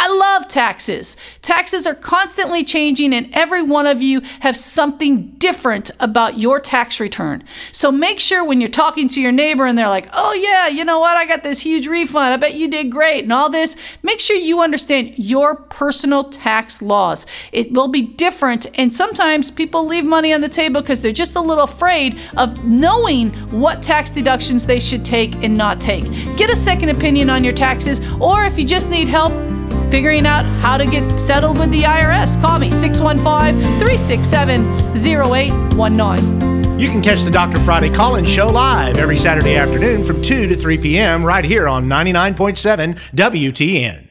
I love taxes. Taxes are constantly changing, and every one of you have something different about your tax return. So make sure when you're talking to your neighbor and they're like, oh, yeah, you know what? I got this huge refund. I bet you did great, and all this, make sure you understand your personal tax laws. It will be different, and sometimes people leave money on the table because they're just a little afraid of knowing what tax deductions they should take and not take. Get a second opinion on your taxes, or if you just need help, figuring out how to get settled with the IRS, call me 615 367 0819. You can catch the Dr. Friday call in show live every Saturday afternoon from 2 to 3 p.m. right here on 99.7 WTN.